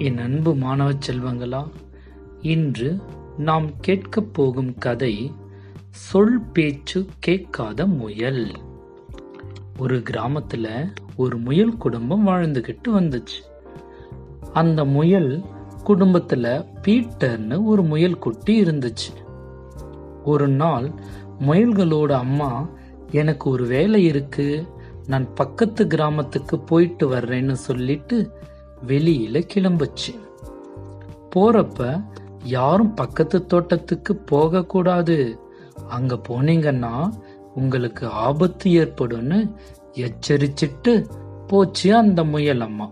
என் அன்பு மாணவ செல்வங்களா இன்று நாம் கேட்கப் போகும் கதை சொல் பேச்சு கேட்காத முயல். ஒரு கிராமத்துல ஒரு முயல் குடும்பம் வாழ்ந்துகிட்டு வந்துச்சு. அந்த முயல் குடும்பத்துல பீட்டர்னு ஒரு முயல் குட்டி இருந்துச்சு. ஒரு நாள் முயல்களோட அம்மா எனக்கு ஒரு வேலை இருக்கு நான் பக்கத்து கிராமத்துக்கு போயிட்டு வர்றேன்னு சொல்லிட்டு வெளியில கிளம்புச்சு. போறப்ப யாரும் பக்கத்து தோட்டத்துக்கு போக கூடாது. அங்க போனீங்கன்னா உங்களுக்கு ஆபத்து ஏற்படும்னு எச்சரிச்சிட்டு போச்சு அந்த முயல் அம்மா.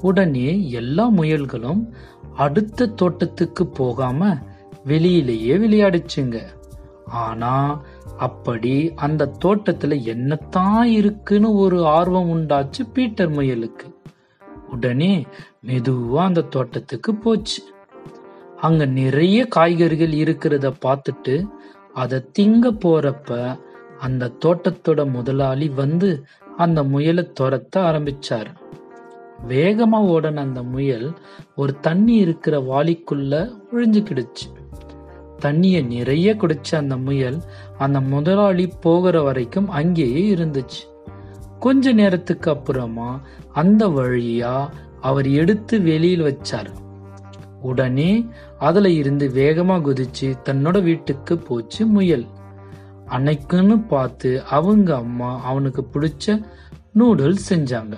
உடனே எல்லா முயல்களும் அடுத்த தோட்டத்துக்கு போகாம வெளியிலேயே விளையாடிச்சுங்க. ஆனா அப்படி அந்த தோட்டத்துல என்னத்தான் இருக்குன்னு ஒரு ஆர்வம் உண்டாச்சு பீட்டர் முயலுக்கு. உடனே மெதுவா அந்த தோட்டத்துக்கு போச்சு. அங்க நிறைய காய்கறிகள் இருக்கிறத பார்த்துட்டு அதை திங்க போறப்ப அந்த தோட்டத்தோட முதலாளி வந்து அந்த முயலை துரத்த ஆரம்பிச்சார். வேகமா ஓடன அந்த முயல் ஒரு தண்ணி இருக்கிற வாளிக்குள்ள ஒழிஞ்சுக்கிடுச்சு தண்ணிய நிறைய குடிச்ச அந்த முயல் அந்த முதலாளி போகிற வரைக்கும் அங்கேயே இருந்துச்சு. கொஞ்ச நேரத்துக்கு அப்புறமா அந்த வழியா அவர் எடுத்து வெளியில் வச்சார். உடனே அதுல இருந்து வேகமா குதிச்சு தன்னோட வீட்டுக்கு போச்சு முயல். அன்னைக்குன்னு பார்த்து அவங்க அம்மா அவனுக்கு பிடிச்ச நூடுல்ஸ் செஞ்சாங்க.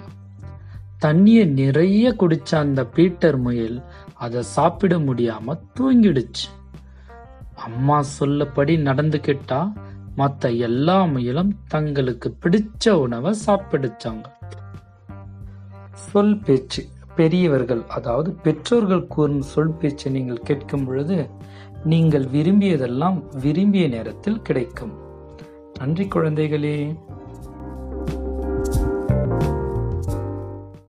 தண்ணிய நிறைய குடிச்ச அந்த பீட்டர் முயல் அதை சாப்பிட முடியாம தூங்கிடுச்சு. அம்மா சொல்லப்படி நடந்துகிட்டா மற்ற எல்லா முயலும் தங்களுக்கு பிடிச்ச உணவை சாப்பிடுச்சாங்க. சொல் பேச்சு பெரியவர்கள் அதாவது பெற்றோர்கள் கூறும் சொல் பேச்சு நீங்கள் கேட்கும் பொழுது நீங்கள் விரும்பியதெல்லாம் விரும்பிய நேரத்தில் கிடைக்கும். நன்றி குழந்தைகளே.